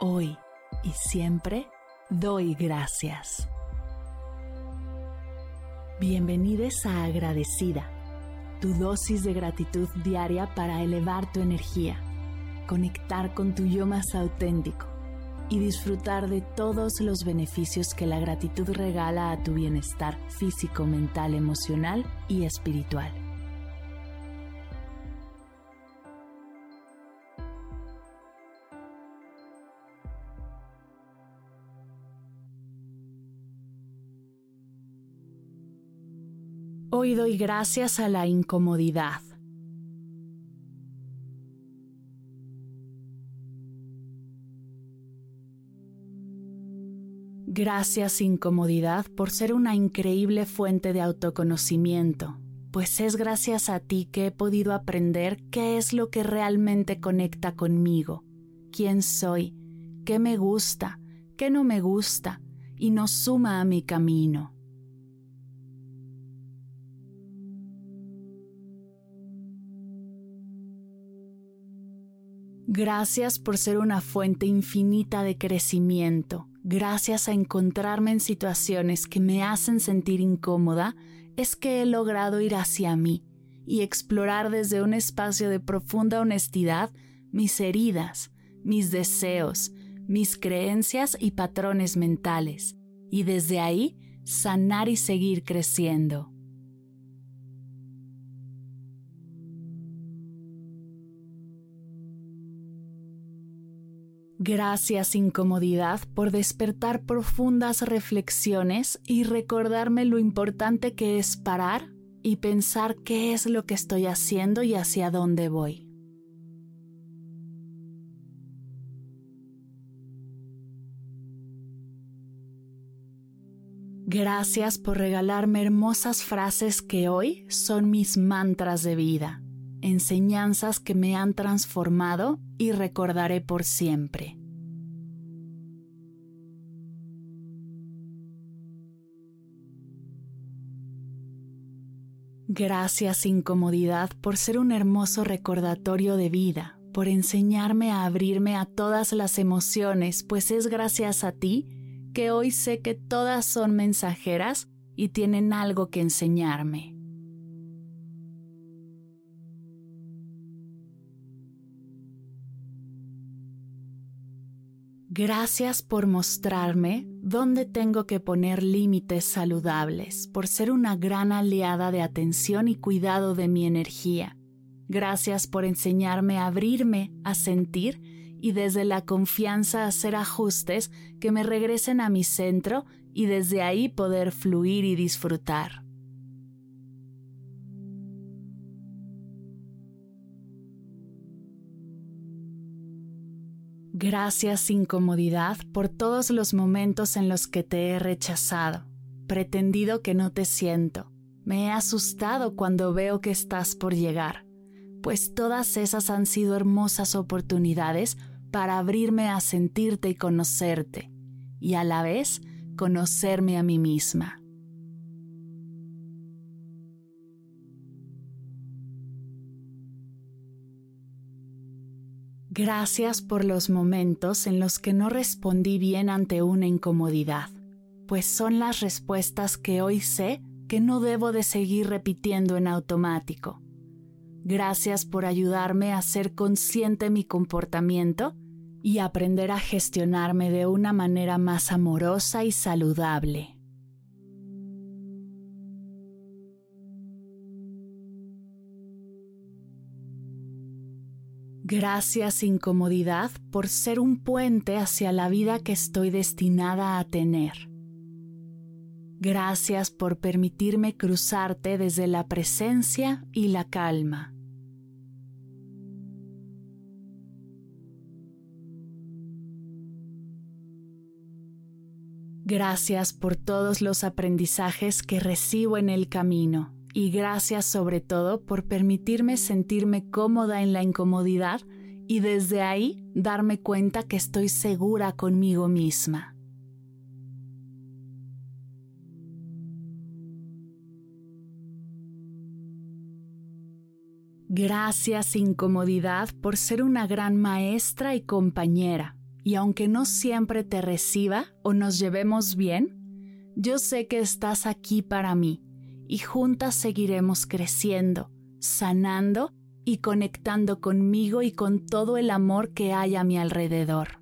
hoy y siempre doy gracias. Bienvenidos a Agradecida, tu dosis de gratitud diaria para elevar tu energía, conectar con tu yo más auténtico y disfrutar de todos los beneficios que la gratitud regala a tu bienestar físico, mental, emocional y espiritual. Hoy doy gracias a la incomodidad. Gracias incomodidad por ser una increíble fuente de autoconocimiento, pues es gracias a ti que he podido aprender qué es lo que realmente conecta conmigo, quién soy, qué me gusta, qué no me gusta y nos suma a mi camino. Gracias por ser una fuente infinita de crecimiento. Gracias a encontrarme en situaciones que me hacen sentir incómoda, es que he logrado ir hacia mí y explorar desde un espacio de profunda honestidad mis heridas, mis deseos, mis creencias y patrones mentales, y desde ahí sanar y seguir creciendo. Gracias incomodidad por despertar profundas reflexiones y recordarme lo importante que es parar y pensar qué es lo que estoy haciendo y hacia dónde voy. Gracias por regalarme hermosas frases que hoy son mis mantras de vida enseñanzas que me han transformado y recordaré por siempre. Gracias incomodidad por ser un hermoso recordatorio de vida, por enseñarme a abrirme a todas las emociones, pues es gracias a ti que hoy sé que todas son mensajeras y tienen algo que enseñarme. Gracias por mostrarme dónde tengo que poner límites saludables, por ser una gran aliada de atención y cuidado de mi energía. Gracias por enseñarme a abrirme, a sentir y desde la confianza hacer ajustes que me regresen a mi centro y desde ahí poder fluir y disfrutar. Gracias incomodidad por todos los momentos en los que te he rechazado, pretendido que no te siento. Me he asustado cuando veo que estás por llegar, pues todas esas han sido hermosas oportunidades para abrirme a sentirte y conocerte, y a la vez conocerme a mí misma. Gracias por los momentos en los que no respondí bien ante una incomodidad, pues son las respuestas que hoy sé que no debo de seguir repitiendo en automático. Gracias por ayudarme a ser consciente mi comportamiento y aprender a gestionarme de una manera más amorosa y saludable. Gracias incomodidad por ser un puente hacia la vida que estoy destinada a tener. Gracias por permitirme cruzarte desde la presencia y la calma. Gracias por todos los aprendizajes que recibo en el camino y gracias sobre todo por permitirme sentirme cómoda en la incomodidad y desde ahí darme cuenta que estoy segura conmigo misma. Gracias incomodidad por ser una gran maestra y compañera, y aunque no siempre te reciba o nos llevemos bien, yo sé que estás aquí para mí y juntas seguiremos creciendo, sanando y conectando conmigo y con todo el amor que hay a mi alrededor.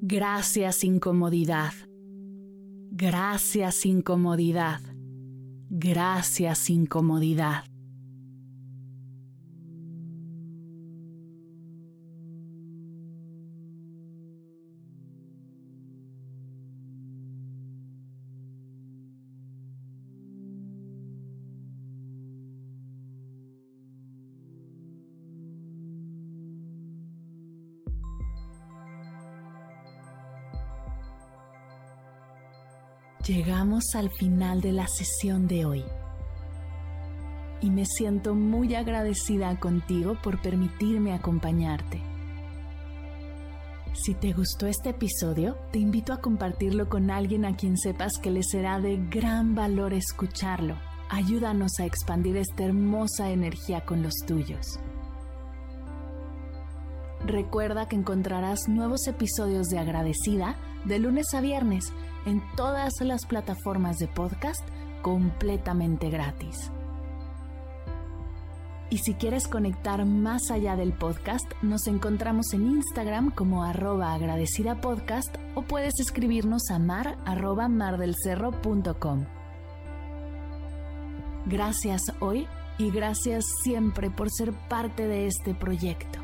Gracias incomodidad. Gracias incomodidad. Gracias incomodidad. Llegamos al final de la sesión de hoy y me siento muy agradecida contigo por permitirme acompañarte. Si te gustó este episodio, te invito a compartirlo con alguien a quien sepas que le será de gran valor escucharlo. Ayúdanos a expandir esta hermosa energía con los tuyos. Recuerda que encontrarás nuevos episodios de Agradecida de lunes a viernes en todas las plataformas de podcast completamente gratis. Y si quieres conectar más allá del podcast, nos encontramos en Instagram como arroba agradecida podcast o puedes escribirnos a mar mardelcerro.com. Gracias hoy y gracias siempre por ser parte de este proyecto.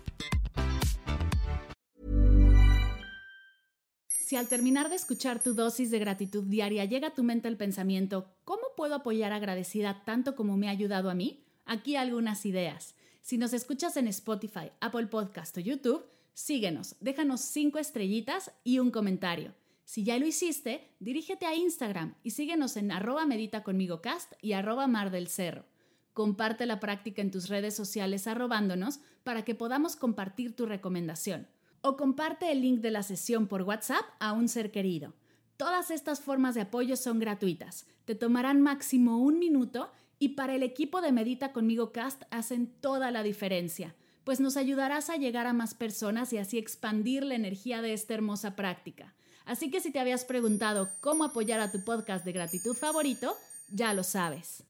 Si al terminar de escuchar tu dosis de gratitud diaria llega a tu mente el pensamiento, ¿cómo puedo apoyar agradecida tanto como me ha ayudado a mí? Aquí algunas ideas. Si nos escuchas en Spotify, Apple Podcast o YouTube, síguenos, déjanos cinco estrellitas y un comentario. Si ya lo hiciste, dirígete a Instagram y síguenos en arroba medita conmigo cast y arroba mar del cerro. Comparte la práctica en tus redes sociales arrobándonos para que podamos compartir tu recomendación o comparte el link de la sesión por WhatsApp a un ser querido. Todas estas formas de apoyo son gratuitas, te tomarán máximo un minuto y para el equipo de Medita conmigo Cast hacen toda la diferencia, pues nos ayudarás a llegar a más personas y así expandir la energía de esta hermosa práctica. Así que si te habías preguntado cómo apoyar a tu podcast de gratitud favorito, ya lo sabes.